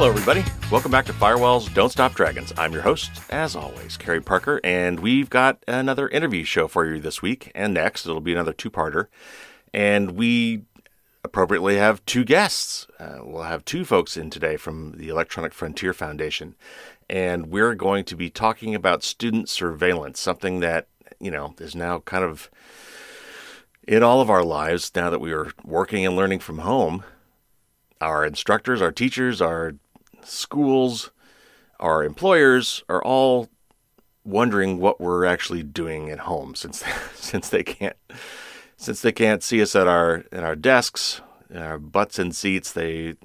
Hello, everybody. Welcome back to Firewall's Don't Stop Dragons. I'm your host, as always, Carey Parker, and we've got another interview show for you this week and next. It'll be another two parter. And we appropriately have two guests. Uh, we'll have two folks in today from the Electronic Frontier Foundation. And we're going to be talking about student surveillance, something that, you know, is now kind of in all of our lives now that we are working and learning from home our instructors, our teachers, our schools, our employers are all wondering what we're actually doing at home since since they can't since they can't see us at our at our desks, our butts in seats. They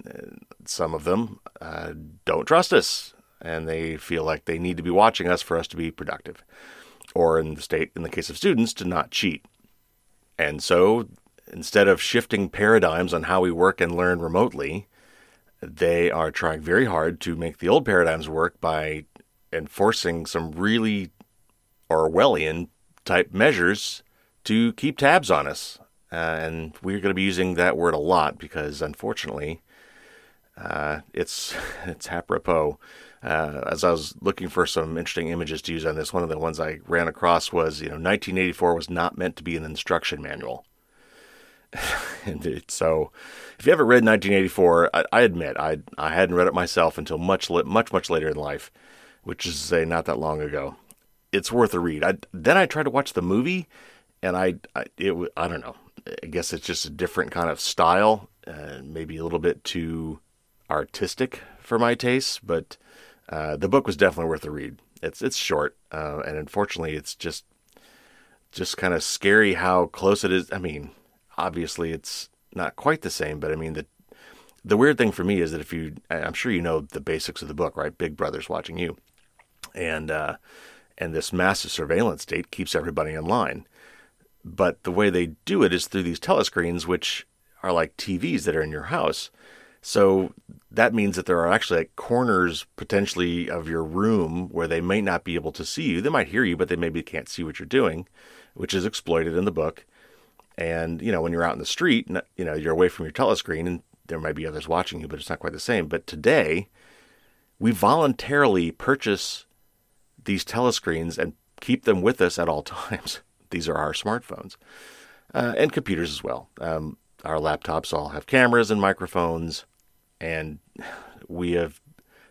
some of them uh, don't trust us, and they feel like they need to be watching us for us to be productive, or in the state in the case of students to not cheat. And so instead of shifting paradigms on how we work and learn remotely, they are trying very hard to make the old paradigms work by enforcing some really Orwellian type measures to keep tabs on us. Uh, and we're going to be using that word a lot because, unfortunately, uh, it's it's apropos. Uh, as I was looking for some interesting images to use on this, one of the ones I ran across was, you know, 1984 was not meant to be an instruction manual. Indeed. So, if you haven't read 1984, I, I, admit I I hadn't read it myself until much much much later in life, which is say not that long ago. It's worth a read. I, then I tried to watch the movie, and I, I it I don't know. I guess it's just a different kind of style, uh, maybe a little bit too artistic for my taste. But uh, the book was definitely worth a read. It's it's short, uh, and unfortunately, it's just just kind of scary how close it is. I mean, obviously it's not quite the same, but I mean the the weird thing for me is that if you, I'm sure you know the basics of the book, right? Big Brother's watching you, and uh, and this massive surveillance state keeps everybody in line. But the way they do it is through these telescreens, which are like TVs that are in your house. So that means that there are actually like corners potentially of your room where they may not be able to see you. They might hear you, but they maybe can't see what you're doing, which is exploited in the book. And, you know, when you're out in the street, you know, you're away from your telescreen and there might be others watching you, but it's not quite the same. But today, we voluntarily purchase these telescreens and keep them with us at all times. These are our smartphones uh, and computers as well. Um, our laptops all have cameras and microphones, and we have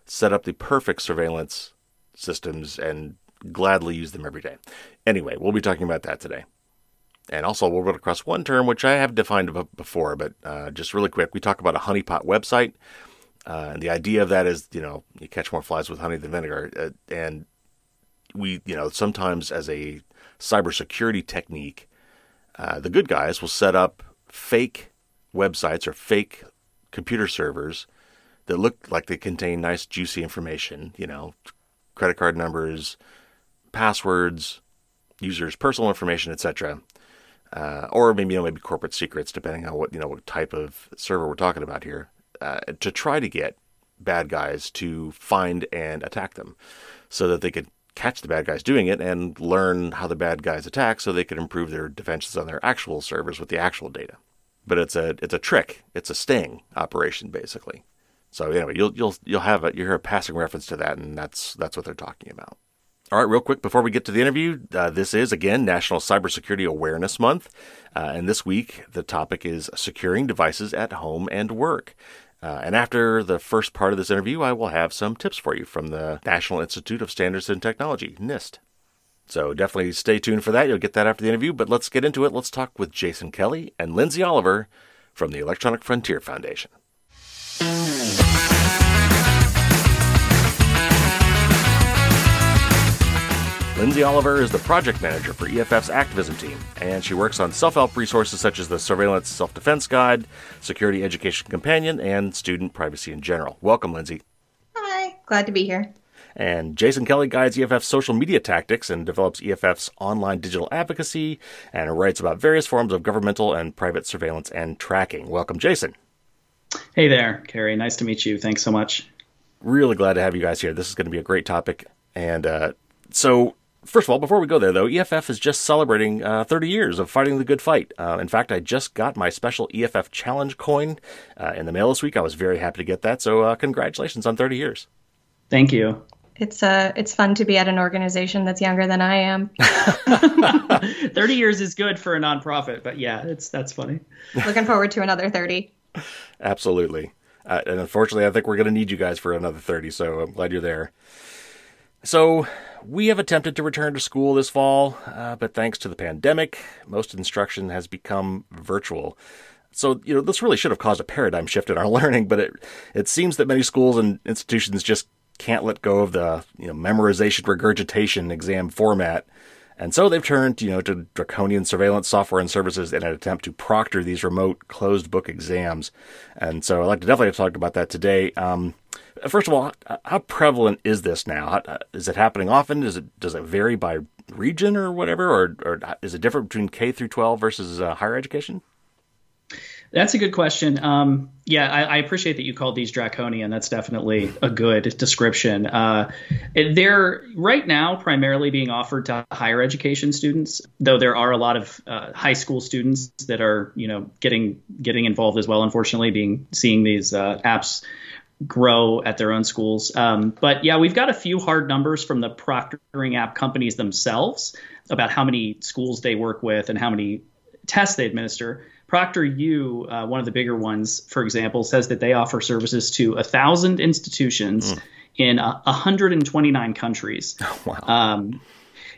set up the perfect surveillance systems and gladly use them every day. Anyway, we'll be talking about that today. And also, we'll run across one term which I have defined before, but uh, just really quick, we talk about a honeypot website. Uh, and the idea of that is, you know, you catch more flies with honey than vinegar. Uh, and we, you know, sometimes as a cybersecurity technique, uh, the good guys will set up fake websites or fake computer servers that look like they contain nice, juicy information, you know, credit card numbers, passwords, users' personal information, etc uh, or maybe you know maybe corporate secrets, depending on what you know what type of server we're talking about here, uh, to try to get bad guys to find and attack them, so that they could catch the bad guys doing it and learn how the bad guys attack, so they could improve their defenses on their actual servers with the actual data. But it's a it's a trick, it's a sting operation basically. So anyway, you'll you'll you'll have a you hear a passing reference to that, and that's that's what they're talking about. All right, real quick before we get to the interview, uh, this is again National Cybersecurity Awareness Month, uh, and this week the topic is securing devices at home and work. Uh, and after the first part of this interview, I will have some tips for you from the National Institute of Standards and Technology, NIST. So definitely stay tuned for that. You'll get that after the interview. But let's get into it. Let's talk with Jason Kelly and Lindsay Oliver from the Electronic Frontier Foundation. Lindsay Oliver is the project manager for EFF's activism team, and she works on self help resources such as the Surveillance Self Defense Guide, Security Education Companion, and Student Privacy in General. Welcome, Lindsay. Hi, glad to be here. And Jason Kelly guides EFF's social media tactics and develops EFF's online digital advocacy and writes about various forms of governmental and private surveillance and tracking. Welcome, Jason. Hey there, Carey. Nice to meet you. Thanks so much. Really glad to have you guys here. This is going to be a great topic. And uh, so, First of all, before we go there, though, EFF is just celebrating uh, 30 years of fighting the good fight. Uh, in fact, I just got my special EFF challenge coin uh, in the mail this week. I was very happy to get that. So, uh, congratulations on 30 years. Thank you. It's uh, it's fun to be at an organization that's younger than I am. 30 years is good for a nonprofit, but yeah, it's that's funny. Looking forward to another 30. Absolutely. Uh, and unfortunately, I think we're going to need you guys for another 30, so I'm glad you're there. So, we have attempted to return to school this fall, uh, but thanks to the pandemic, most instruction has become virtual. So, you know, this really should have caused a paradigm shift in our learning, but it, it seems that many schools and institutions just can't let go of the, you know, memorization regurgitation exam format and so they've turned, you know, to draconian surveillance software and services in an attempt to proctor these remote closed book exams. And so I'd like to definitely talk about that today. Um, first of all, how prevalent is this now? Is it happening often? Is it does it vary by region or whatever, or, or is it different between K through 12 versus uh, higher education? That's a good question. Um, yeah, I, I, appreciate that you called these draconian. That's definitely a good description. Uh, they're right now primarily being offered to higher education students, though there are a lot of uh, high school students that are, you know, getting getting involved as well. Unfortunately, being seeing these uh, apps grow at their own schools. Um, but yeah, we've got a few hard numbers from the proctoring app companies themselves about how many schools they work with and how many tests they administer. ProctorU, uh, one of the bigger ones, for example, says that they offer services to a thousand institutions mm. in uh, 129 countries. Oh, wow. Um,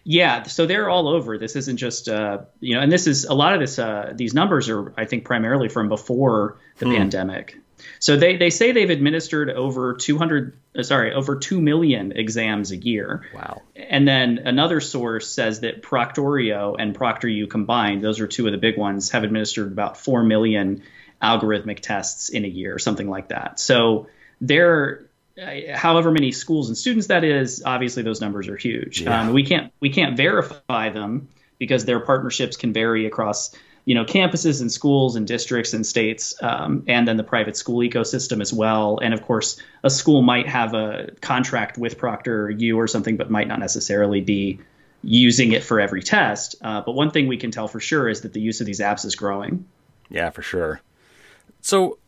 yeah, so they're all over. This isn't just uh, you know, and this is a lot of this. Uh, these numbers are, I think, primarily from before the mm. pandemic. So they, they say they've administered over 200, uh, sorry, over 2 million exams a year. Wow. And then another source says that Proctorio and ProctorU combined, those are two of the big ones, have administered about 4 million algorithmic tests in a year, something like that. So they're, uh, however many schools and students that is, obviously those numbers are huge. Yeah. Um, we can't we can't verify them because their partnerships can vary across you know campuses and schools and districts and states um, and then the private school ecosystem as well. And of course a school might have a contract with ProctorU or something but might not necessarily be using it for every test. Uh, but one thing we can tell for sure is that the use of these apps is growing. Yeah for sure. So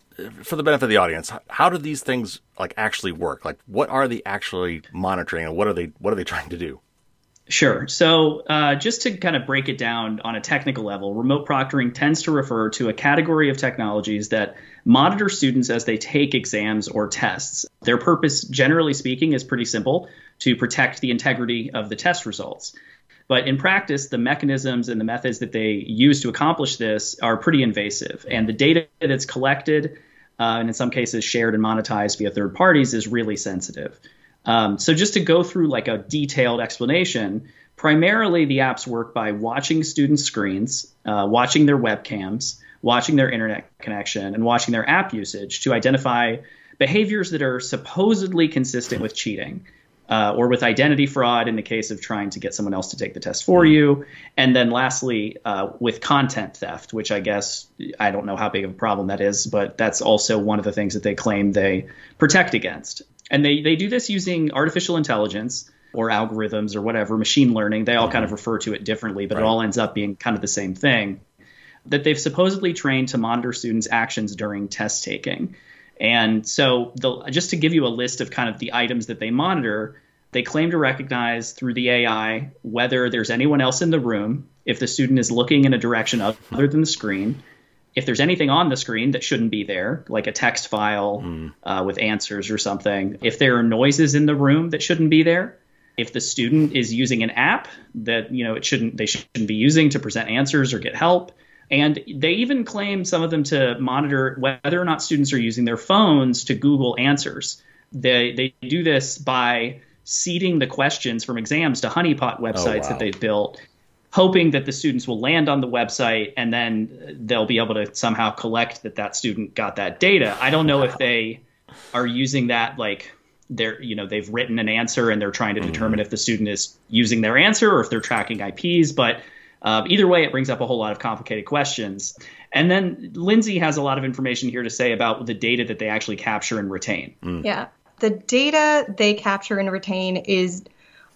for the benefit of the audience how do these things like actually work? Like what are they actually monitoring and what are they what are they trying to do Sure. So, uh, just to kind of break it down on a technical level, remote proctoring tends to refer to a category of technologies that monitor students as they take exams or tests. Their purpose, generally speaking, is pretty simple to protect the integrity of the test results. But in practice, the mechanisms and the methods that they use to accomplish this are pretty invasive. And the data that's collected, uh, and in some cases shared and monetized via third parties, is really sensitive. Um, so just to go through like a detailed explanation, primarily the apps work by watching students' screens, uh, watching their webcams, watching their internet connection, and watching their app usage to identify behaviors that are supposedly consistent with cheating. Uh, or with identity fraud in the case of trying to get someone else to take the test for you. And then lastly, uh, with content theft, which I guess I don't know how big of a problem that is, but that's also one of the things that they claim they protect against. And they, they do this using artificial intelligence or algorithms or whatever, machine learning. They all mm-hmm. kind of refer to it differently, but right. it all ends up being kind of the same thing. That they've supposedly trained to monitor students' actions during test taking. And so, just to give you a list of kind of the items that they monitor, they claim to recognize through the AI whether there's anyone else in the room, if the student is looking in a direction other than the screen, if there's anything on the screen that shouldn't be there, like a text file mm. uh, with answers or something, if there are noises in the room that shouldn't be there, if the student is using an app that you know it shouldn't they shouldn't be using to present answers or get help, and they even claim some of them to monitor whether or not students are using their phones to Google answers. They they do this by seeding the questions from exams to honeypot websites oh, wow. that they've built hoping that the students will land on the website and then they'll be able to somehow collect that that student got that data. I don't know wow. if they are using that like they're you know they've written an answer and they're trying to mm-hmm. determine if the student is using their answer or if they're tracking IPs, but uh, either way, it brings up a whole lot of complicated questions. And then Lindsay has a lot of information here to say about the data that they actually capture and retain. Mm. Yeah, the data they capture and retain is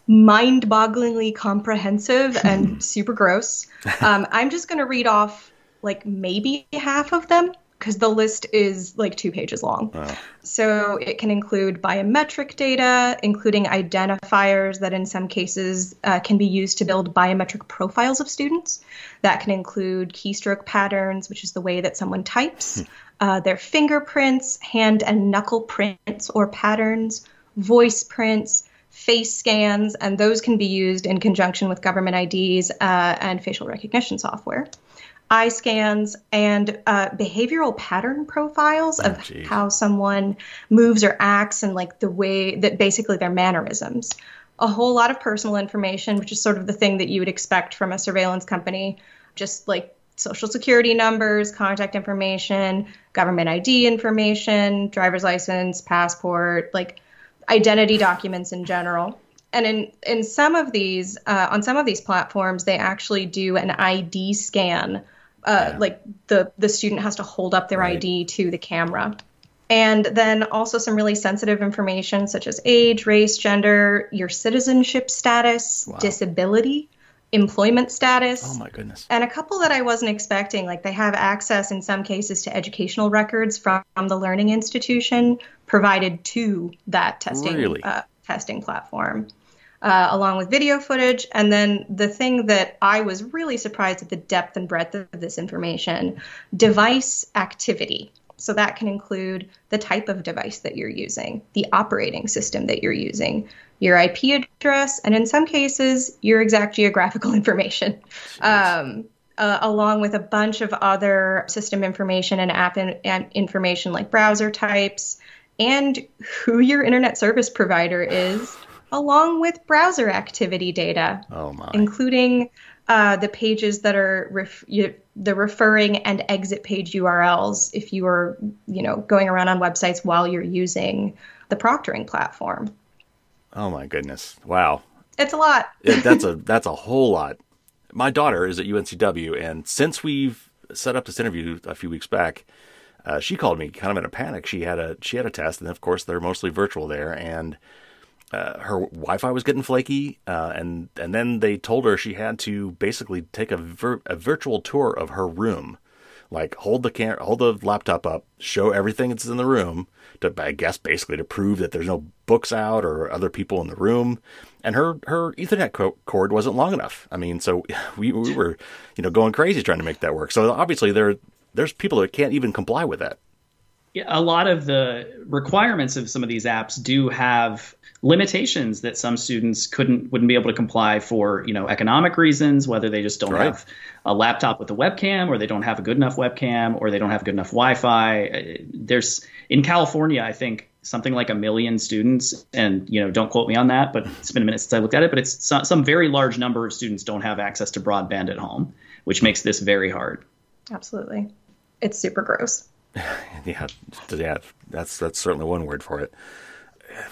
mind bogglingly comprehensive and super gross. Um, I'm just going to read off like maybe half of them because the list is like two pages long. Wow. So it can include biometric data, including identifiers that in some cases uh, can be used to build biometric profiles of students. That can include keystroke patterns, which is the way that someone types, hmm. uh, their fingerprints, hand and knuckle prints or patterns, voice prints, face scans, and those can be used in conjunction with government IDs uh, and facial recognition software. Eye scans and uh, behavioral pattern profiles of oh, how someone moves or acts and like the way that basically their mannerisms. A whole lot of personal information, which is sort of the thing that you would expect from a surveillance company, just like social security numbers, contact information, government ID information, driver's license, passport, like identity documents in general. And in in some of these, uh, on some of these platforms, they actually do an ID scan uh, yeah. like the the student has to hold up their right. ID to the camera. And then also some really sensitive information such as age, race, gender, your citizenship status, wow. disability, employment status. Oh my goodness. And a couple that I wasn't expecting, like they have access in some cases to educational records from the learning institution provided to that testing really? uh, testing platform uh, along with video footage. And then the thing that I was really surprised at the depth and breadth of this information device activity. So that can include the type of device that you're using, the operating system that you're using, your IP address, and in some cases, your exact geographical information. Um, uh, along with a bunch of other system information and app in, and information like browser types and who your internet service provider is along with browser activity data, oh including uh, the pages that are ref- you, the referring and exit page URLs if you are, you know, going around on websites while you're using the proctoring platform. Oh my goodness! Wow, it's a lot. that's a that's a whole lot. My daughter is at UNCW, and since we've set up this interview a few weeks back, uh, she called me kind of in a panic. She had a she had a test, and of course they're mostly virtual there, and uh, her Wi-Fi was getting flaky, uh, and and then they told her she had to basically take a, vir- a virtual tour of her room, like hold the cam- hold the laptop up, show everything that's in the room, to I guess basically to prove that there's no books out or other people in the room, and her her Ethernet co- cord wasn't long enough. I mean, so we we were you know going crazy trying to make that work. So obviously there there's people that can't even comply with that. Yeah, a lot of the requirements of some of these apps do have limitations that some students couldn't wouldn't be able to comply for you know economic reasons whether they just don't right. have a laptop with a webcam or they don't have a good enough webcam or they don't have good enough wi-fi. Uh, there's in california i think something like a million students and you know don't quote me on that but it's been a minute since i looked at it but it's some, some very large number of students don't have access to broadband at home which makes this very hard. Absolutely. It's super gross yeah yeah that's that's certainly one word for it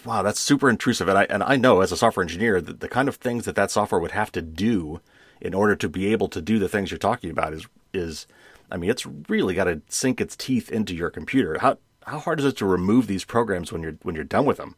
wow, that's super intrusive. And I and I know as a software engineer that the kind of things that that software would have to do in order to be able to do the things you're talking about is is I mean, it's really got to sink its teeth into your computer. How how hard is it to remove these programs when you're when you're done with them?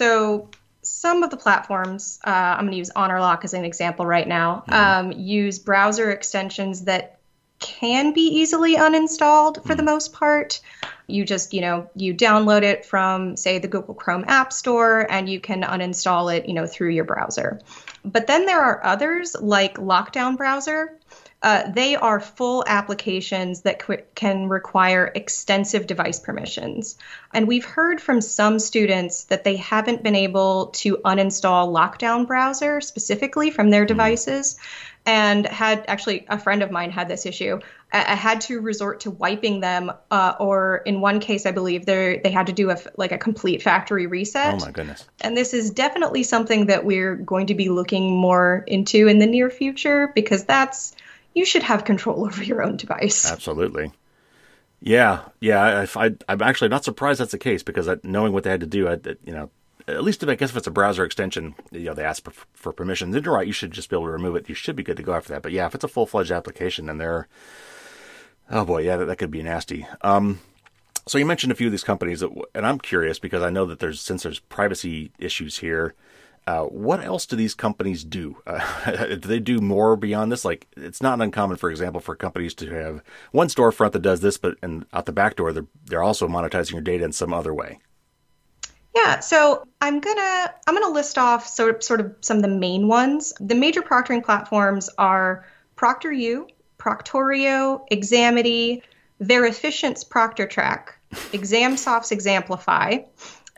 So some of the platforms, uh, I'm going to use HonorLock as an example right now, mm-hmm. um, use browser extensions that can be easily uninstalled for the most part. You just you know you download it from say the google chrome app store and you can uninstall it you know through your browser. But then there are others like lockdown browser. Uh, they are full applications that qu- can require extensive device permissions. And we've heard from some students that they haven't been able to uninstall Lockdown Browser specifically from their hmm. devices and had actually a friend of mine had this issue. I, I had to resort to wiping them, uh, or in one case, I believe they they had to do a like a complete factory reset. Oh my goodness! And this is definitely something that we're going to be looking more into in the near future because that's you should have control over your own device. Absolutely. Yeah, yeah. I, am actually not surprised that's the case because I, knowing what they had to do, I, you know, at least if I guess if it's a browser extension, you know, they ask for, for permissions. And you're right, you should just be able to remove it. You should be good to go after that. But yeah, if it's a full fledged application, then they're, oh boy, yeah, that, that could be nasty. Um, so you mentioned a few of these companies, that, and I'm curious because I know that there's since there's privacy issues here. Uh, what else do these companies do? Uh, do they do more beyond this? Like, it's not uncommon, for example, for companies to have one storefront that does this, but and out the back door, they're they're also monetizing your data in some other way. Yeah, so I'm gonna I'm gonna list off sort of, sort of some of the main ones. The major proctoring platforms are ProctorU, Proctorio, Examity, Verificient's ProctorTrack, ExamSoft's Examplify,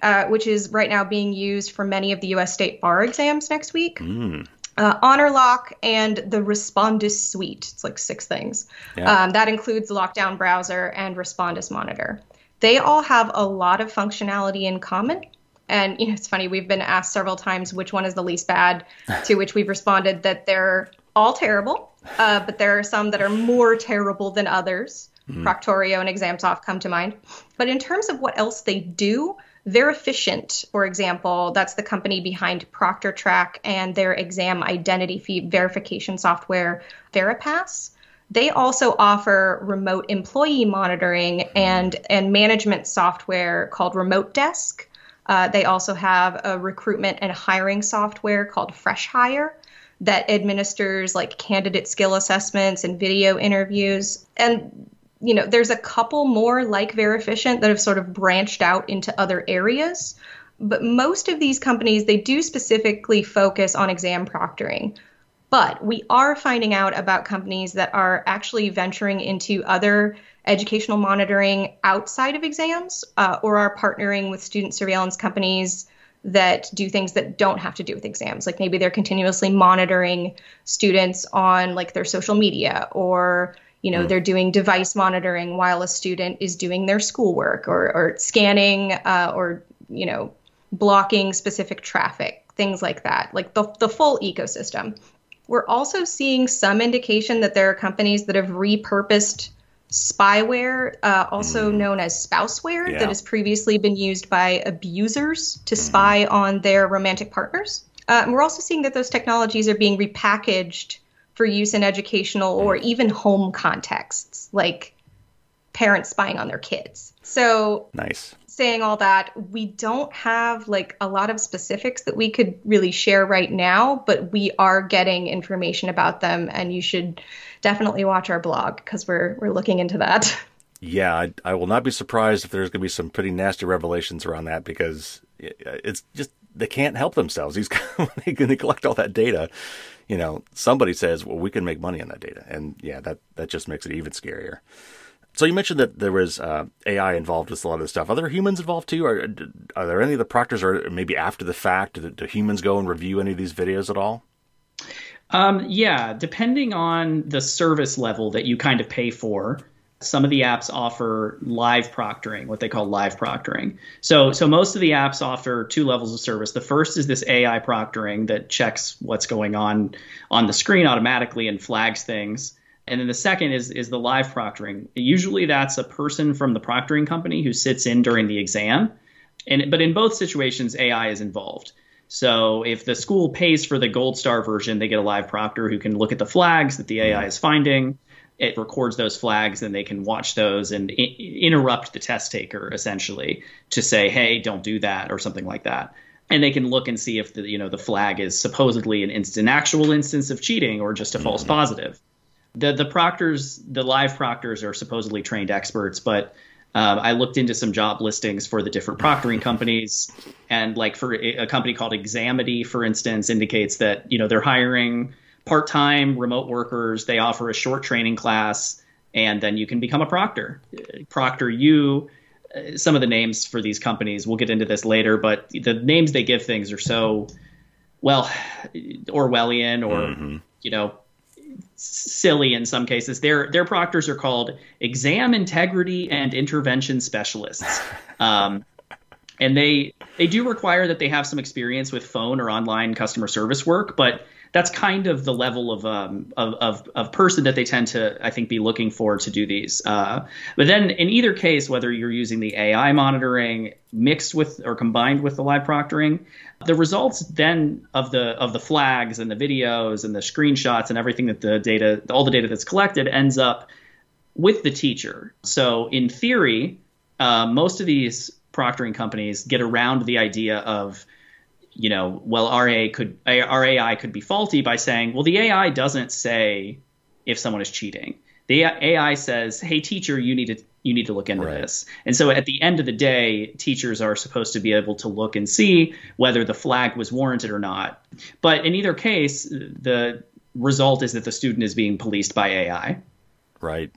uh, which is right now being used for many of the U.S. state bar exams next week. Mm. Uh, HonorLock and the Respondus suite. It's like six things. Yeah. Um, that includes Lockdown Browser and Respondus Monitor. They all have a lot of functionality in common. And you know, it's funny. We've been asked several times which one is the least bad, to which we've responded that they're all terrible, uh, but there are some that are more terrible than others. Proctorio and ExamSoft come to mind. But in terms of what else they do, Verificient, for example, that's the company behind ProctorTrack and their exam identity fee verification software, Veripass. They also offer remote employee monitoring and, and management software called Remote Desk. Uh, they also have a recruitment and hiring software called Fresh Hire that administers like candidate skill assessments and video interviews. And you know, there's a couple more like Verificient that have sort of branched out into other areas. But most of these companies, they do specifically focus on exam proctoring. But we are finding out about companies that are actually venturing into other educational monitoring outside of exams uh, or are partnering with student surveillance companies that do things that don't have to do with exams. Like maybe they're continuously monitoring students on like their social media or you know they're doing device monitoring while a student is doing their schoolwork or, or scanning uh, or you know blocking specific traffic things like that. Like the, the full ecosystem we're also seeing some indication that there are companies that have repurposed spyware, uh, also known as spouseware, Yeah. that has previously been used by abusers to spy on their romantic partners. Uh, and we're also seeing that those technologies are being repackaged for use in educational or even home contexts, like parents spying on their kids. So Nice. Saying all that, we don't have like a lot of specifics that we could really share right now, but we are getting information about them, and you should definitely watch our blog because we're we're looking into that. Yeah, I, I will not be surprised if there's going to be some pretty nasty revelations around that because it- it's just they can't help themselves. These they, they collect all that data, you know, somebody says, "Well, we can make money on that data," and yeah, that that just makes it even scarier. So you mentioned that there was uh, AI involved with a lot of this stuff. Are there humans involved too? Are, are there any of the proctors, or maybe after the fact, do, do humans go and review any of these videos at all? Um, yeah, depending on the service level that you kind of pay for, some of the apps offer live proctoring, what they call live proctoring. So, so most of the apps offer two levels of service. The first is this AI proctoring that checks what's going on on the screen automatically and flags things. And then the second is is the live proctoring. Usually, that's a person from the proctoring company who sits in during the exam. And but in both situations, AI is involved. So if the school pays for the gold star version, they get a live proctor who can look at the flags that the AI is finding. It records those flags, and they can watch those and I- interrupt the test taker essentially to say, "Hey, don't do that" or something like that. And they can look and see if the you know the flag is supposedly an instant actual instance of cheating or just a false mm-hmm. positive. The the proctors, the live proctors, are supposedly trained experts, but um, I looked into some job listings for the different proctoring companies, and like for a, company called Examity, for instance, indicates that you know they're hiring part-time remote workers. They offer a short training class, and then you can become a proctor. Proctor U. uh, Some of the names for these companies, we'll get into this later, but the names they give things are so well Orwellian or you know silly in some cases. Their their proctors are called exam integrity and intervention specialists. Um, and they they do require that they have some experience with phone or online customer service work, but that's kind of the level of um, of, of, of person that they tend to I think be looking for to do these. Uh, but then in either case, whether you're using the AI monitoring mixed with or combined with the live proctoring, the results then of the of the flags and the videos and the screenshots and everything that the data all the data that's collected ends up with the teacher. So in theory, uh, most of these proctoring companies get around the idea of you know, well, our AI could uh, our AI could be faulty by saying, well, the AI doesn't say if someone is cheating. The AI says, "Hey, teacher, you need to you need to look into right. this." And so, at the end of the day, teachers are supposed to be able to look and see whether the flag was warranted or not. But in either case, the result is that the student is being policed by AI. Right.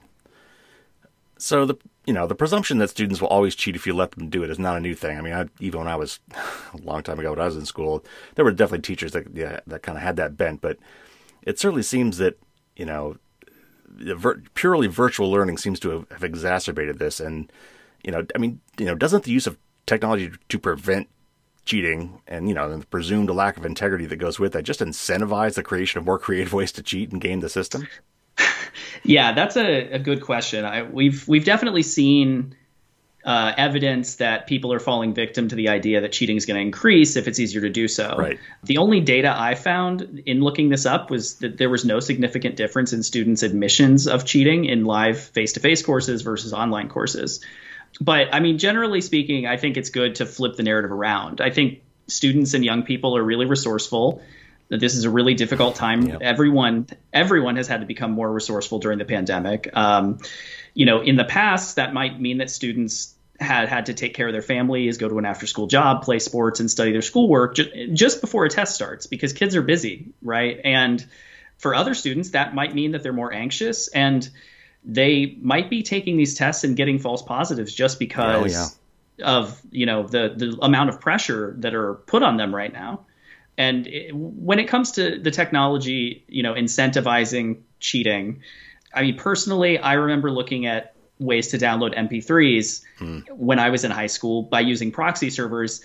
So the you know the presumption that students will always cheat if you let them do it is not a new thing. I mean, I, even when I was a long time ago when I was in school, there were definitely teachers that yeah, that kind of had that bent. But it certainly seems that you know vir- purely virtual learning seems to have, have exacerbated this. And you know, I mean, you know, doesn't the use of technology to prevent cheating and you know the presumed lack of integrity that goes with that just incentivize the creation of more creative ways to cheat and game the system? yeah, that's a, a good question. I, we've we've definitely seen uh, evidence that people are falling victim to the idea that cheating is going to increase if it's easier to do so. Right. The only data I found in looking this up was that there was no significant difference in students' admissions of cheating in live face-to-face courses versus online courses. But I mean, generally speaking, I think it's good to flip the narrative around. I think students and young people are really resourceful that this is a really difficult time. Yep. Everyone everyone has had to become more resourceful during the pandemic. Um, you know, in the past, that might mean that students had had to take care of their families, go to an after school job, play sports, and study their schoolwork just, just before a test starts because kids are busy, right? And for other students, that might mean that they're more anxious and they might be taking these tests and getting false positives just because oh, yeah. of you know the the amount of pressure that are put on them right now. And it, when it comes to the technology, you know, incentivizing cheating, I mean, personally, I remember looking at ways to download MP3s hmm. when I was in high school by using proxy servers.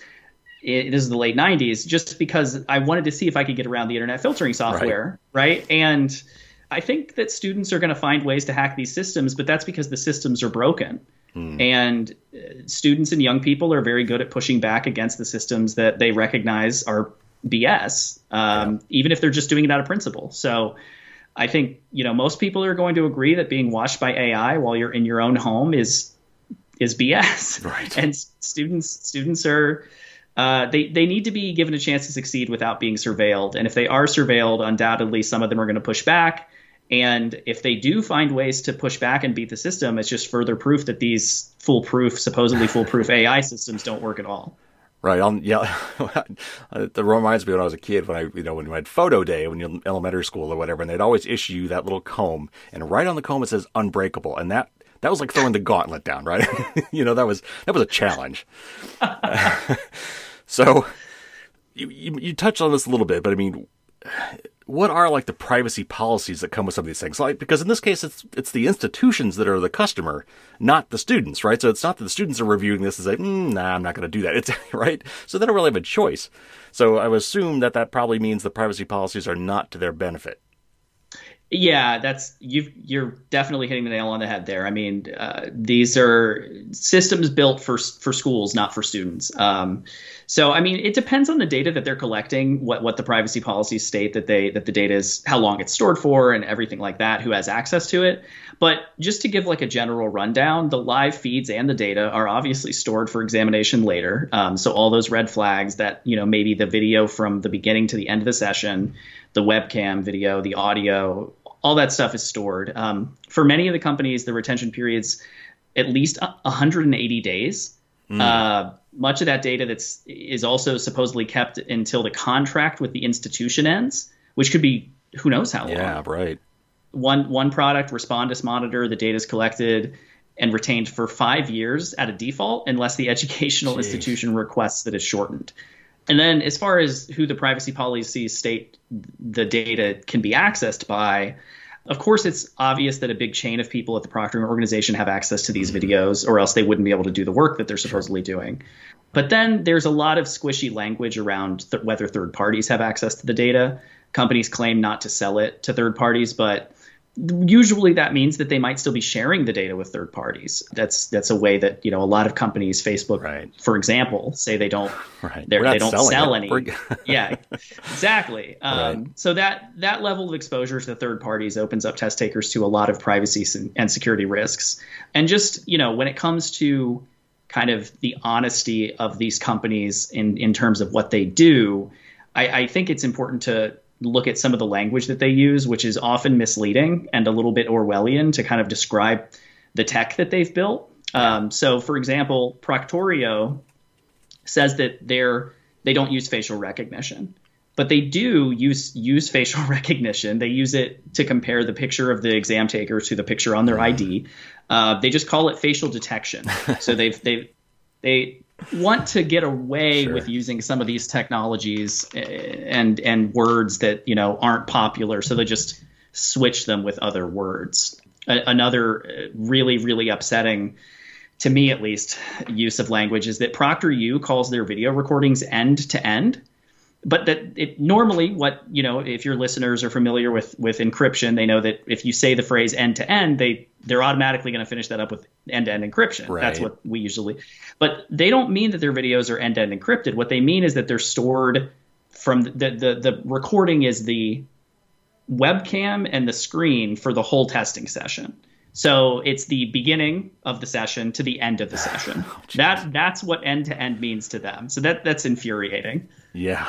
It, this is the late 90s, just because I wanted to see if I could get around the internet filtering software, right? right? And I think that students are going to find ways to hack these systems, but that's because the systems are broken. Hmm. And uh, students and young people are very good at pushing back against the systems that they recognize are BS, um, yeah. even if they're just doing it out of principle. So I think you know most people are going to agree that being watched by AI while you're in your own home is is BS. Right. And students students are uh, they they need to be given a chance to succeed without being surveilled. And if they are surveilled, undoubtedly some of them are going to push back. And if they do find ways to push back and beat the system, it's just further proof that these foolproof, supposedly foolproof AI systems don't work at all. Right. On yeah, that reminds me when I was a kid when I you know when we had photo day when you're in elementary school or whatever, and they'd always issue you that little comb, and right on the comb it says unbreakable, and that that was like throwing the gauntlet down, right? you know that was that was a challenge. so you, you you touched on this a little bit, but I mean what are like the privacy policies that come with some of these things? Like because in this case it's it's the institutions that are the customer, not the students, right? So it's not that the students are reviewing this and say, mm, "Nah, I'm not going to do that." It's right. So they don't really have a choice. So I would assume that that probably means the privacy policies are not to their benefit. Yeah, that's you you're definitely hitting the nail on the head there. I mean, uh, these are systems built for for schools, not for students. Um, so, I mean, it depends on the data that they're collecting, what what the privacy policies state that they that the data is, how long it's stored for, and everything like that. Who has access to it? But just to give like a general rundown, the live feeds and the data are obviously stored for examination later. Um, so all those red flags that you know maybe the video from the beginning to the end of the session, the webcam video, the audio, all that stuff is stored. Um, for many of the companies, the retention periods at least 180 days. Mm. Uh, much of that data that's is also supposedly kept until the contract with the institution ends, which could be who knows how long. Yeah, right. One one product, Respondus Monitor, the data is collected and retained for five years at a default, unless the educational Jeez. institution requests that it's shortened. And then, as far as who the privacy policies state the data can be accessed by, of course, it's obvious that a big chain of people at the proctoring organization have access to these videos, or else they wouldn't be able to do the work that they're supposedly doing. But then there's a lot of squishy language around th- whether third parties have access to the data. Companies claim not to sell it to third parties, but usually that means that they might still be sharing the data with third parties. That's that's a way that you know a lot of companies, Facebook, right. for example, say they don't right. they don't sell it. any. yeah, exactly. Um, right. So that that level of exposure to third parties opens up test takers to a lot of privacy and security risks. And just you know when it comes to kind of the honesty of these companies in in terms of what they do, I, I think it's important to look at some of the language that they use, which is often misleading and a little bit Orwellian to kind of describe the tech that they've built. Um, so, for example, Proctorio says that they're they don't use facial recognition, but they do use use facial recognition. They use it to compare the picture of the exam taker to the picture on their ID. Uh, they just call it facial detection. so they've they they want to get away sure. with using some of these technologies eh, and and words that you know aren't popular, so they just switch them with other words. A- another eh, really really upsetting to me at least, use of language is that ProctorU calls their video recordings end to end. But that it normally what you know if your listeners are familiar with with encryption they know that if you say the phrase end to end they they're automatically going to finish that up with end to end encryption. Right. That's what we usually. But they don't mean that their videos are end to end encrypted. What they mean is that they're stored from the, the the recording is the webcam and the screen for the whole testing session. So it's the beginning of the session to the end of the oh, session. Oh, that that's what end to end means to them. So that that's infuriating. Yeah.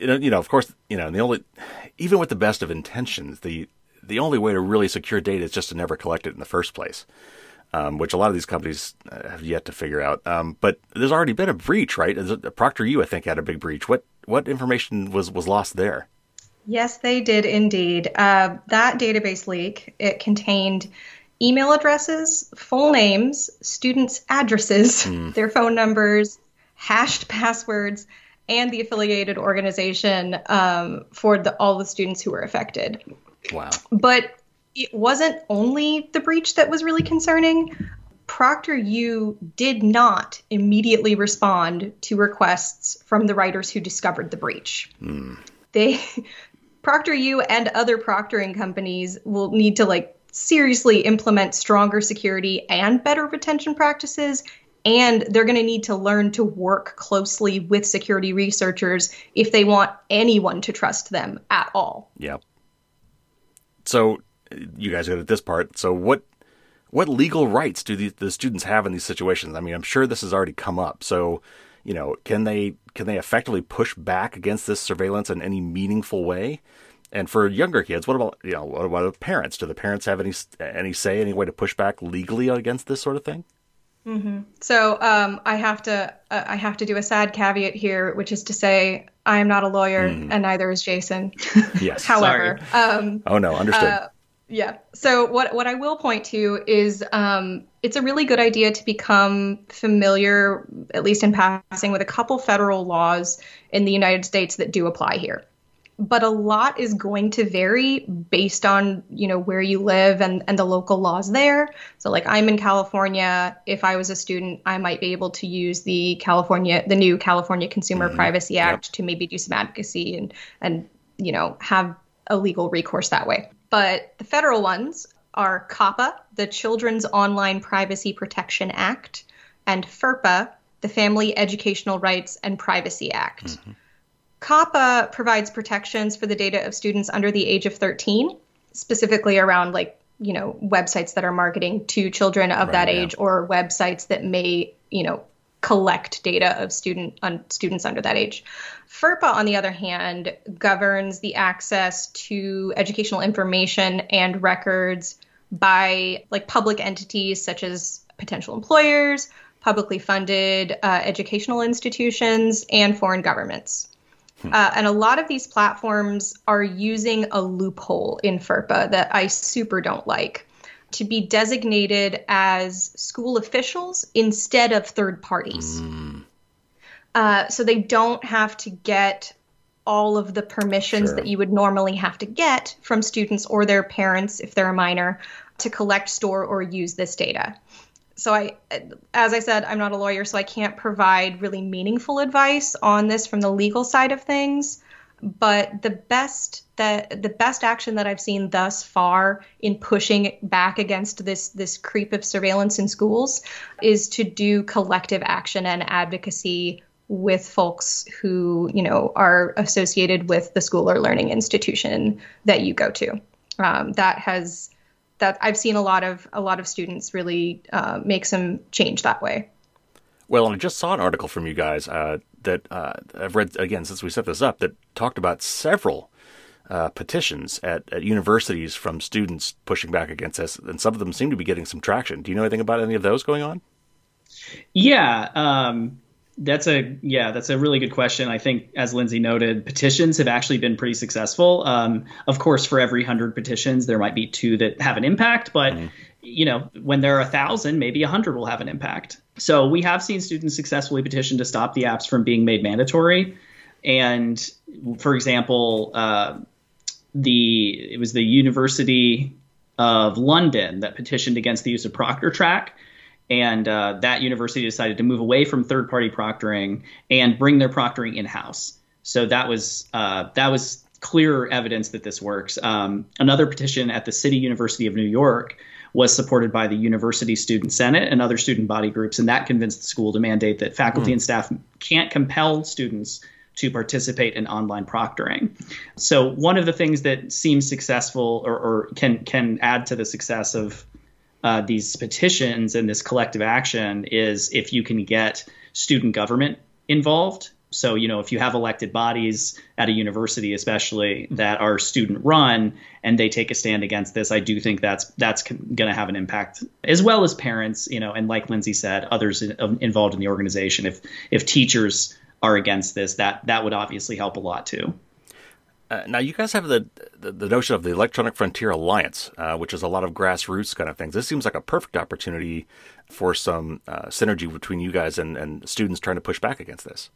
You know, of course, you know, the only even with the best of intentions, the the only way to really secure data is just to never collect it in the first place. Um, which a lot of these companies uh, have yet to figure out. Um, but there's already been a breach, right? ProctorU, I think, had a big breach. What what information was was lost there? Yes, they did indeed. Uh, that database leak it contained email addresses, full names, students' addresses, mm. their phone numbers, hashed passwords, and the affiliated organization um, for the, all the students who were affected. Wow! But it wasn't only the breach that was really concerning. ProctorU did not immediately respond to requests from the writers who discovered the breach. Mm. They ProctorU and other proctoring companies will need to like seriously implement stronger security and better retention practices and they're going to need to learn to work closely with security researchers if they want anyone to trust them at all. Yep. So you guys got at this part. So what what legal rights do the, the students have in these situations? I mean, I'm sure this has already come up. So, you know, can they can they effectively push back against this surveillance in any meaningful way? And for younger kids, what about you know what about parents? Do the parents have any any say, any way to push back legally against this sort of thing? Mm-hmm. So um, I have to uh, I have to do a sad caveat here, which is to say I am not a lawyer, mm. and neither is Jason. Yes. However, um, oh no, understood. Uh, yeah. So what what I will point to is um, it's a really good idea to become familiar, at least in passing, with a couple federal laws in the United States that do apply here. But a lot is going to vary based on you know where you live and and the local laws there. So like I'm in California. If I was a student, I might be able to use the California the new California Consumer mm-hmm. Privacy Act yep. to maybe do some advocacy and and you know have a legal recourse that way. But the federal ones are COPPA, the Children's Online Privacy Protection Act, and FERPA, the Family Educational Rights and Privacy Act. Mm-hmm. COPPA provides protections for the data of students under the age of 13, specifically around like, you know, websites that are marketing to children of right, that age yeah. or websites that may, you know, collect data of student un, students under that age. FERPA, on the other hand, governs the access to educational information and records by like public entities such as potential employers, publicly funded uh, educational institutions, and foreign governments. Hmm. Uh, and a lot of these platforms are using a loophole in FERPA that I super don't like to be designated as school officials instead of third parties. Mm. Uh, so they don't have to get all of the permissions sure. that you would normally have to get from students or their parents if they're a minor to collect, store, or use this data. So I, as I said, I'm not a lawyer, so I can't provide really meaningful advice on this from the legal side of things but the best that the best action that I've seen thus far in pushing back against this this creep of surveillance in schools is to do collective action and advocacy with folks who you know are associated with the school or learning institution that you go to. Um, that has that I've seen a lot of a lot of students really uh, make some change that way. Well, and I just saw an article from you guys uh, that uh, I've read again since we set this up that talked about several uh, petitions at, at universities from students pushing back against this, and some of them seem to be getting some traction. Do you know anything about any of those going on? Yeah, um, that's a yeah, that's a really good question. I think, as Lindsay noted, petitions have actually been pretty successful. Um, of course, for every hundred petitions, there might be two that have an impact, but mm. you know, when there are a thousand, maybe a hundred will have an impact. So we have seen students successfully petition to stop the apps from being made mandatory. And for example, uh, the it was the University of London that petitioned against the use of ProctorTrack and uh, that university decided to move away from third-party proctoring and bring their proctoring in-house. So that was uh, that was clear evidence that this works. Um, another petition at the City University of New York was supported by the University Student Senate and other student body groups, and that convinced the school to mandate that faculty mm. and staff can't compel students to participate in online proctoring. So one of the things that seems successful or, or can can add to the success of uh, these petitions and this collective action is if you can get student government involved. So, you know, if you have elected bodies at a university, especially that are student run, and they take a stand against this, I do think that's that's going to have an impact, as well as parents, you know, and like Lindsay said, others in, involved in the organization. If if teachers are against this, that that would obviously help a lot too. Uh, now, you guys have the, the, the notion of the Electronic Frontier Alliance, uh, which is a lot of grassroots kind of things. This seems like a perfect opportunity for some uh, synergy between you guys and, and students trying to push back against this.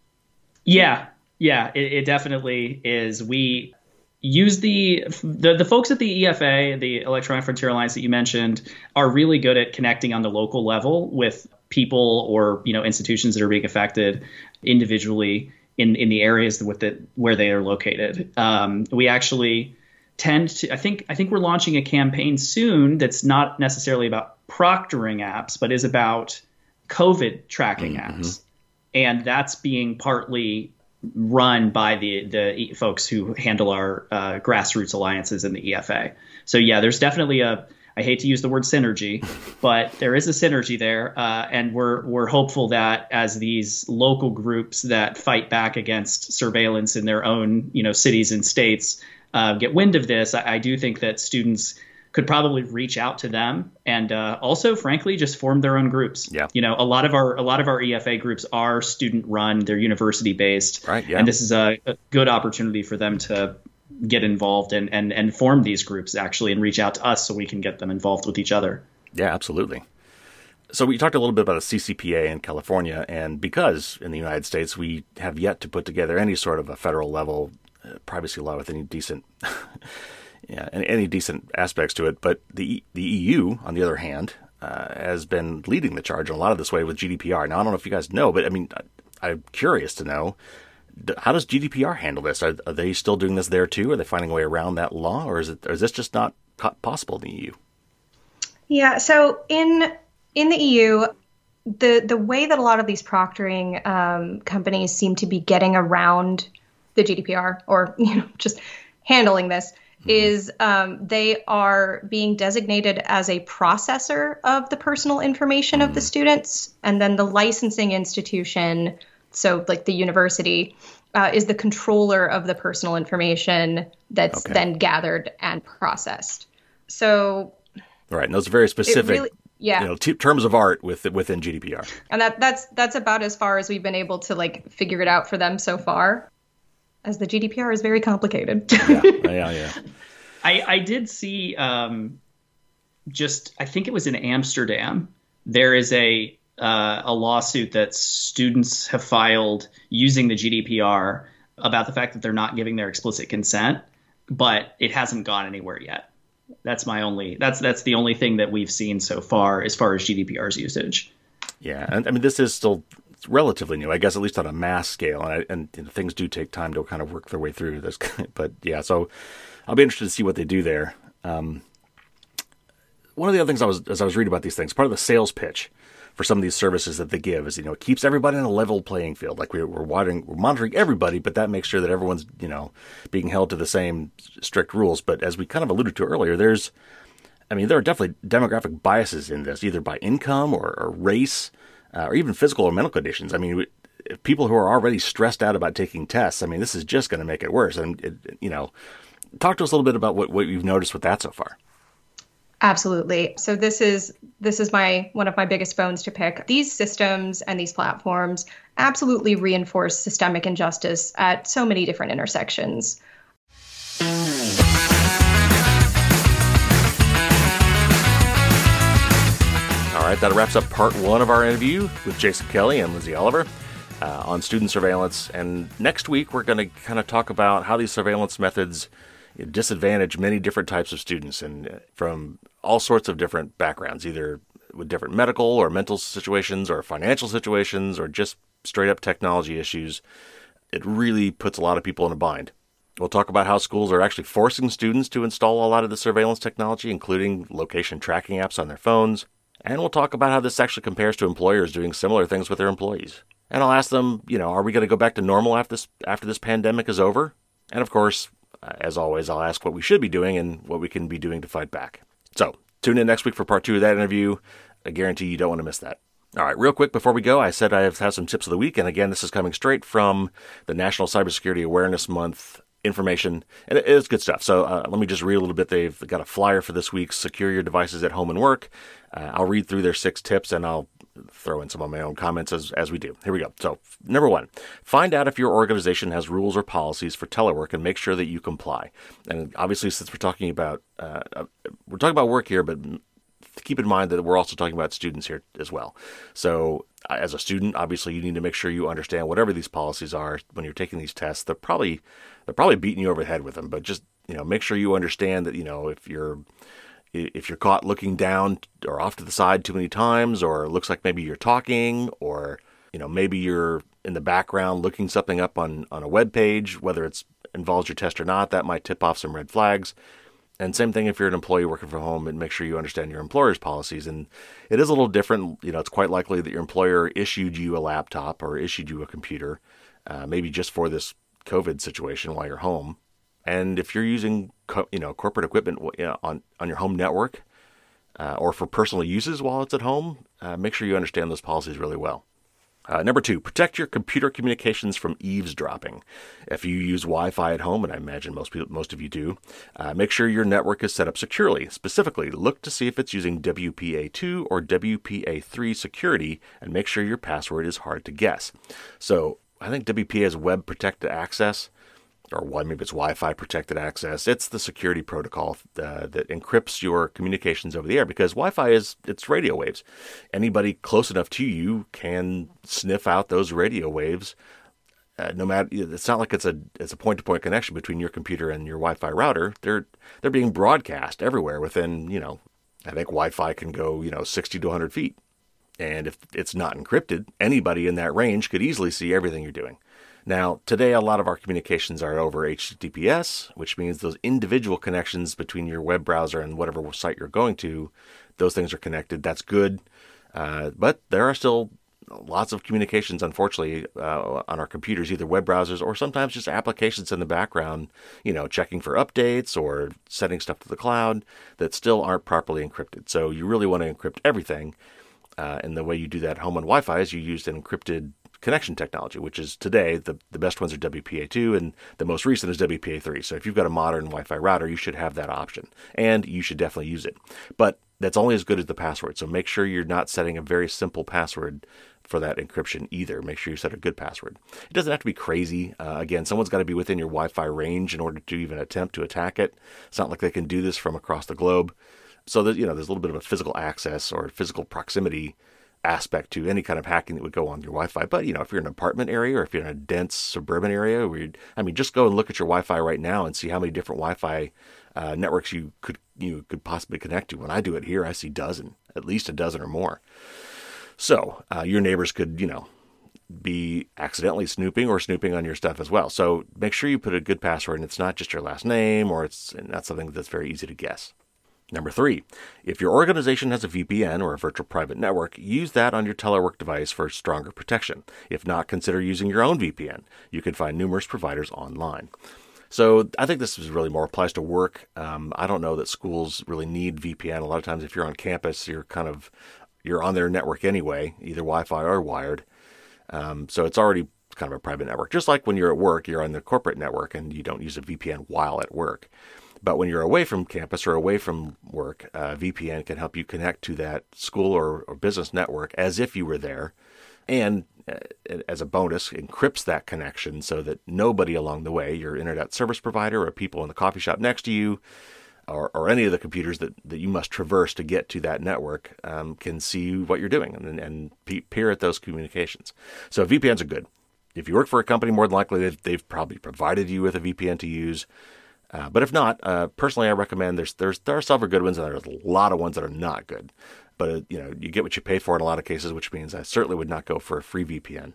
Yeah, yeah, it, it definitely is. We use the, the the folks at the EFA, the Electronic Frontier Alliance that you mentioned, are really good at connecting on the local level with people or you know institutions that are being affected individually in in the areas with it where they are located. Um, we actually tend to. I think I think we're launching a campaign soon that's not necessarily about proctoring apps, but is about COVID tracking mm-hmm. apps, and that's being partly run by the the folks who handle our uh, grassroots alliances in the EFA. So yeah, there's definitely a I hate to use the word synergy, but there is a synergy there, uh, and we're we're hopeful that as these local groups that fight back against surveillance in their own you know cities and states uh, get wind of this, I, I, do think that students could probably reach out to them and uh, also frankly just form their own groups. Yeah. You know a lot of our a lot of our efa groups are student run they're university based right yeah. And this is a, a good opportunity for them to get involved and, and, and form these groups actually and reach out to us so we can get them involved with each other. Yeah, absolutely. So we talked a little bit about a CCPA in California, and because in the United States we have yet to put together any sort of a federal level uh, privacy law with any decent, yeah, any, decent aspects to it, but the the EU, on the other hand, uh, has been leading the charge in a lot of this way with GDPR. Now I don't know if you guys know, but I mean, I, I'm curious to know how does GDPR handle this? Are, are, they still doing this there too? Are they finding a way around that law, or is it or is this just not possible in the EU? Yeah, so in in the EU, the the way that a lot of these proctoring um, companies seem to be getting around the GDPR, or you know, just handling this, mm-hmm. is um, they are being designated as a processor of the personal information mm-hmm. of the mm-hmm. students, and then the licensing institution so like the university uh, is the controller of the personal information that's okay. then gathered and processed. So, right, and those are very specific. Really, yeah, you know, t- terms of art with within GDPR. And that that's that's about as far as we've been able to like figure it out for them so far. As the GDPR is very complicated. yeah, yeah, yeah. I I did see um, just I think it was in Amsterdam. There is a uh, a lawsuit that students have filed using the GDPR about the fact that they're not giving their explicit consent, but it hasn't gone anywhere yet. That's my only. That's that's the only thing that we've seen so far as far as GDPR's usage. Yeah, and I mean this is still relatively new, I guess, at least on a mass scale, and I, and you know, things do take time to kind of work their way through this. but yeah, so I'll be interested to see what they do there. Um, one of the other things I was as I was reading about these things, part of the sales pitch for some of these services that they give is you know it keeps everybody in a level playing field. Like we're we're monitoring we're monitoring everybody, but that makes sure that everyone's you know being held to the same strict rules. But as we kind of alluded to earlier, there's I mean, there are definitely demographic biases in this, either by income or, or race, uh, or even physical or mental conditions. I mean, people who are already stressed out about taking tests, I mean, this is just going to make it worse. And, it, you know, talk to us a little bit about what, what you've noticed with that so far. Absolutely. So this is this is my one of my biggest bones to pick. These systems and these platforms absolutely reinforce systemic injustice at so many different intersections. All right, that wraps up part one of our interview with Jason Kelly and Lindsay Oliver uh, on student surveillance. And next week, we're going to kind of talk about how these surveillance methods disadvantage many different types of students and uh, from all sorts of different backgrounds, either with different medical or mental situations or financial situations or just straight up technology issues. It really puts a lot of people in a bind. We'll talk about how schools are actually forcing students to install a lot of the surveillance technology, including location tracking apps on their phones. And we'll talk about how this actually compares to employers doing similar things with their employees. And I'll ask them, you know, are we going to go back to normal after this after this pandemic is over? And of course, as always, I'll ask what we should be doing and what we can be doing to fight back. So, tune in next week for part two of that interview. I guarantee you don't want to miss that. All right, real quick before we go, I said I have, some tips of the week. And again, this is coming straight from the National Cybersecurity Awareness Month information, and it is good stuff. So uh, let me just read a little bit. They've got a flyer for this week's Secure Your Devices at Home and Work. Uh, I'll read through their six tips and I'll throw in some of my own comments as, as we do. Here we go. So, number one, find out if your organization has rules or policies for telework and make sure that you comply. And obviously, since we're talking about uh, uh, we're talking about work here, but keep in mind that we're also talking about students here as well. So, uh, as a student, obviously, you need to make sure you understand whatever these policies are when you're taking these tests. They're probably they're probably beating you over the head with them, but just you know, make sure you understand that you know if you're if you're caught looking down or off to the side too many times, or looks like maybe you're talking, or you know maybe you're in the background looking something up on on a web page, whether it's involves your test or not, that might tip off some red flags. And same thing if you're an employee working from home, and make sure you understand your employer's policies. And it is a little different. You know, it's quite likely that your employer issued you a laptop or issued you a computer, uh, maybe just for this COVID situation while you're home. And if you're using co- you know corporate equipment on on your home network uh, or for personal uses while it's at home, uh, make sure you understand those policies really well. Uh, number two, protect your computer communications from eavesdropping. If you use Wi-Fi at home, and I imagine most people, most of you do, uh, make sure your network is set up securely. Specifically, look to see if it's using WPA2 or WPA3 security, and make sure your password is hard to guess. So I think WPA is Web Protected Access or why maybe it's Wi-Fi protected access. It's the security protocol uh, that encrypts your communications over the air because Wi-Fi is it's radio waves. Anybody close enough to you can sniff out those radio waves. Uh, no matter it's not like it's a it's a point-to-point connection between your computer and your Wi-Fi router. They're they're being broadcast everywhere within you know I think Wi-Fi can go you know 60 to 100 feet, and if it's not encrypted, anybody in that range could easily see everything you're doing. Now, today, a lot of our communications are over HTTPS, which means those individual connections between your web browser and whatever site you're going to, those things are connected. That's good. Uh, but there are still lots of communications, unfortunately, uh, on our computers, either web browsers or sometimes just applications in the background, you know, checking for updates or sending stuff to the cloud that still aren't properly encrypted. So you really want to encrypt everything. Uh, and the way you do that at home on Wi Fi is you use an encrypted connection technology, which is today the, the best ones are WPA2 and the most recent is WPA3. So if you've got a modern Wi Fi router, you should have that option and you should definitely use it. But that's only as good as the password. So make sure you're not setting a very simple password for that encryption either. Make sure you set a good password. It doesn't have to be crazy. Uh, again, someone's got to be within your Wi Fi range in order to even attempt to attack it. It's not like they can do this from across the globe. So you know, there's a little bit of a physical access or physical proximity aspect to any kind of hacking that would go on your Wi-Fi. But you know, if you're in an apartment area or if you're in a dense suburban area, where I mean, just go and look at your Wi-Fi right now and see how many different Wi-Fi uh, networks you could you could possibly connect to. When I do it here, I see dozen, at least a dozen or more. So uh, your neighbors could, you know, be accidentally snooping or snooping on your stuff as well. So make sure you put a good password, and it's not just your last name or it's not something that's very easy to guess. Number three, if your organization has a VPN or a virtual private network, use that on your telework device for stronger protection. If not, consider using your own VPN. You can find numerous providers online. So I think this is really more applies to work. Um, I don't know that schools really need VPN. A lot of times, if you're on campus, you're kind of you're on their network anyway, either Wi-Fi or wired. Um, so it's already kind of a private network. Just like when you're at work, you're on the corporate network and you don't use a VPN while at work. But when you're away from campus or away from work, VPN can help you connect to that school or, or business network as if you were there. And uh, as a bonus, encrypts that connection so that nobody along the way, your internet service provider or people in the coffee shop next to you, or, or any of the computers that, that you must traverse to get to that network, um, can see what you're doing and, and peer at those communications. So VPNs are good. If you work for a company, more than likely they've, they've probably provided you with a VPN to use. Uh, but if not, uh, personally, I recommend there's there's there are several good ones and there's a lot of ones that are not good. But uh, you know, you get what you pay for in a lot of cases, which means I certainly would not go for a free VPN.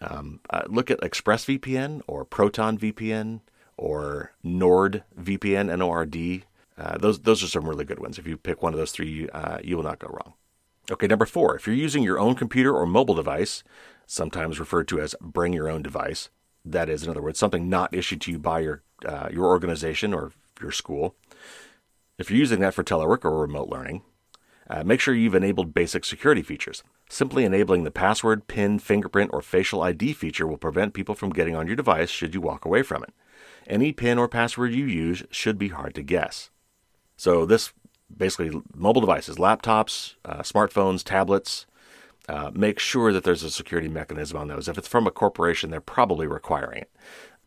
Um, uh, look at ExpressVPN or Proton VPN or NordVPN, N-O-R-D. Uh, those those are some really good ones. If you pick one of those three, uh, you will not go wrong. Okay, number four. If you're using your own computer or mobile device, sometimes referred to as bring your own device, that is, in other words, something not issued to you by your uh, your organization or your school. If you're using that for telework or remote learning, uh, make sure you've enabled basic security features. Simply enabling the password, PIN, fingerprint, or facial ID feature will prevent people from getting on your device should you walk away from it. Any PIN or password you use should be hard to guess. So, this basically mobile devices, laptops, uh, smartphones, tablets, uh, make sure that there's a security mechanism on those. If it's from a corporation, they're probably requiring it.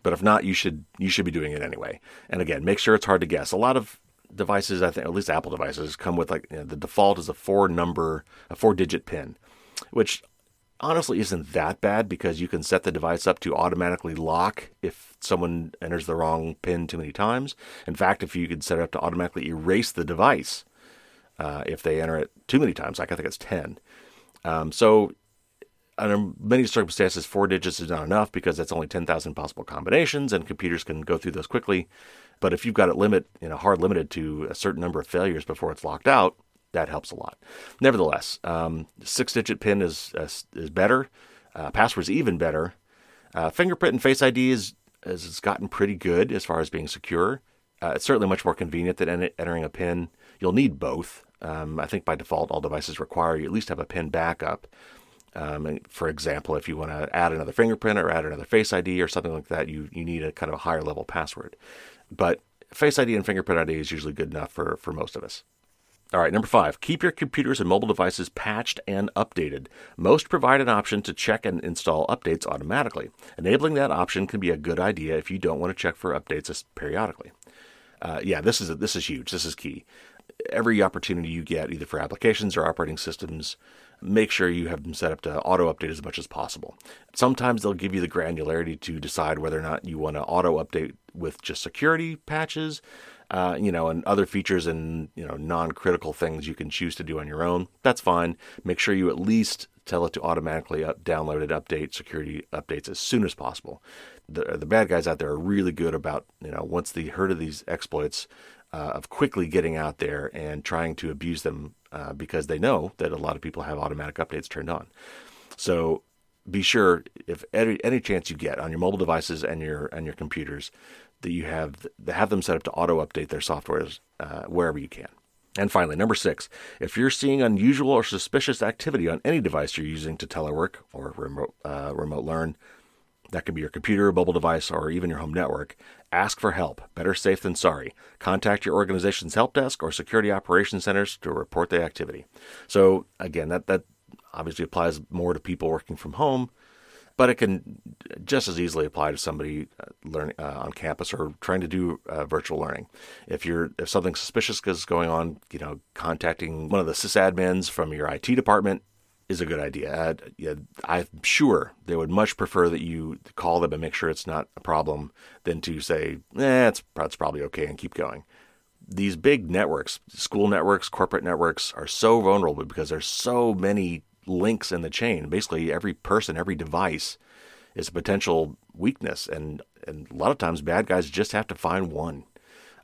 But if not, you should you should be doing it anyway. And again, make sure it's hard to guess. A lot of devices, I think, at least Apple devices, come with like you know, the default is a four number, a four digit pin, which honestly isn't that bad because you can set the device up to automatically lock if someone enters the wrong pin too many times. In fact, if you could set it up to automatically erase the device uh, if they enter it too many times, like I think it's 10. Um, so under many circumstances, four digits is not enough because that's only 10,000 possible combinations and computers can go through those quickly. But if you've got it limit, you know, hard limited to a certain number of failures before it's locked out, that helps a lot. Nevertheless, um, six digit PIN is, is, is better. Uh, password's even better. Uh, fingerprint and Face ID is, has gotten pretty good as far as being secure. Uh, it's certainly much more convenient than entering a PIN. You'll need both. Um, I think by default, all devices require you at least have a PIN backup. Um, for example, if you want to add another fingerprint or add another Face ID or something like that, you, you need a kind of a higher level password. But Face ID and fingerprint ID is usually good enough for, for most of us. All right, number five, keep your computers and mobile devices patched and updated. Most provide an option to check and install updates automatically. Enabling that option can be a good idea if you don't want to check for updates periodically. Uh, yeah, this is this is huge. This is key. Every opportunity you get, either for applications or operating systems, make sure you have them set up to auto update as much as possible. Sometimes they'll give you the granularity to decide whether or not you want to auto update with just security patches, uh, you know, and other features and you know non-critical things you can choose to do on your own. That's fine. Make sure you at least tell it to automatically up, download and update security updates as soon as possible. The, the bad guys out there are really good about you know once they heard of these exploits uh, of quickly getting out there and trying to abuse them uh, because they know that a lot of people have automatic updates turned on. So be sure if any, any chance you get on your mobile devices and your and your computers that you have that have them set up to auto update their softwares uh, wherever you can. And finally, number six, if you're seeing unusual or suspicious activity on any device you're using to telework or remote uh, remote learn, that could be your computer, mobile device, or even your home network. Ask for help. Better safe than sorry. Contact your organization's help desk or security operations centers to report the activity. So again, that that obviously applies more to people working from home, but it can just as easily apply to somebody uh, learning uh, on campus or trying to do uh, virtual learning. If you're if something suspicious is going on, you know, contacting one of the sysadmins from your IT department is a good idea. Uh, yeah, I'm sure they would much prefer that you call them and make sure it's not a problem than to say, "eh, it's, it's probably okay" and keep going these big networks, school networks, corporate networks, are so vulnerable because there's so many links in the chain. Basically, every person, every device is a potential weakness, and and a lot of times bad guys just have to find one.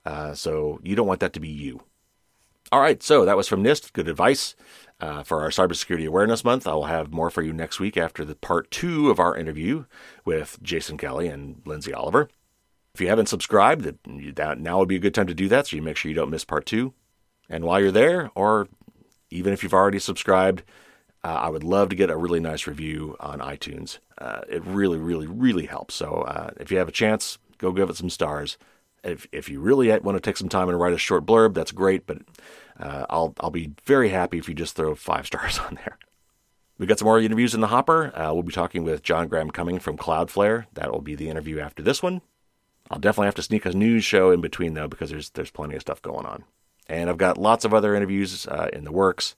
Uh, so you don't want that to be you. All right, so that was from NIST. Good advice uh, for our Cybersecurity Awareness Month. I'll have more for you next week after the part two of our interview with Jason Kelly and Lindsay Oliver. If you haven't subscribed, that now would be a good time to do that so you make sure you don't miss part two. And while you're there, or even if you've already subscribed, uh, I would love to get a really nice review on iTunes. Uh, it really, really, really helps. So uh, if you have a chance, go give it some stars. If, if you really want to take some time and write a short blurb, that's great. But uh, I'll I'll be very happy if you just throw five stars on there. We've got some more interviews in the hopper. Uh, we'll be talking with John Graham Cumming from Cloudflare. That will be the interview after this one. I'll definitely have to sneak a news show in between though because there's there's plenty of stuff going on. And I've got lots of other interviews uh, in the works.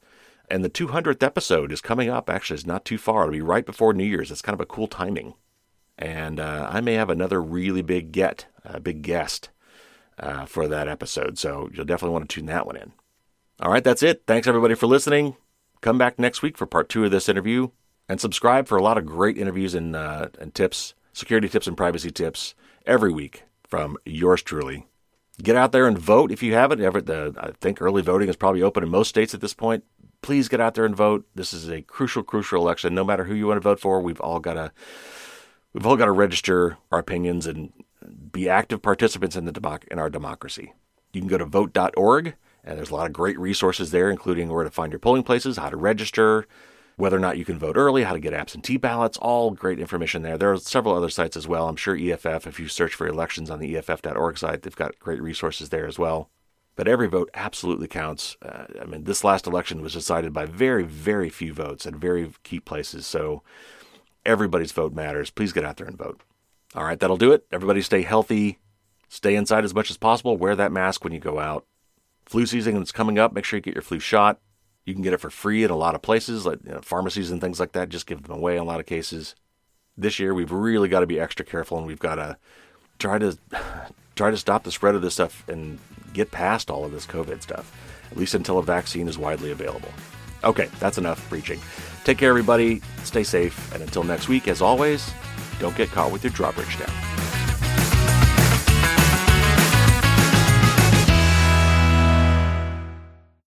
And the 200th episode is coming up. Actually, it's not too far. It'll be right before New Year's. It's kind of a cool timing. And uh, I may have another really big get, a big guest uh, for that episode. So you'll definitely want to tune that one in. All right, that's it. Thanks everybody for listening. Come back next week for part two of this interview, and subscribe for a lot of great interviews and uh, and tips, security tips and privacy tips every week from yours truly. Get out there and vote if you haven't. Ever, the, I think early voting is probably open in most states at this point. Please get out there and vote. This is a crucial, crucial election. No matter who you want to vote for, we've all got to we've all got to register our opinions and be active participants in the democ- in our democracy. You can go to vote.org, and there's a lot of great resources there, including where to find your polling places, how to register, whether or not you can vote early, how to get absentee ballots, all great information there. There are several other sites as well. I'm sure EFF, if you search for elections on the EFF.org site, they've got great resources there as well. But every vote absolutely counts. Uh, I mean, this last election was decided by very, very few votes at very key places. So everybody's vote matters. Please get out there and vote. All right, that'll do it. Everybody stay healthy. Stay inside as much as possible. Wear that mask when you go out. Flu season is coming up. Make sure you get your flu shot. You can get it for free in a lot of places, like you know, pharmacies and things like that. Just give them away in a lot of cases. This year, we've really got to be extra careful, and we've got to try to try to stop the spread of this stuff and get past all of this COVID stuff, at least until a vaccine is widely available. Okay, that's enough preaching. Take care, everybody. Stay safe, and until next week, as always, don't get caught with your drawbridge down.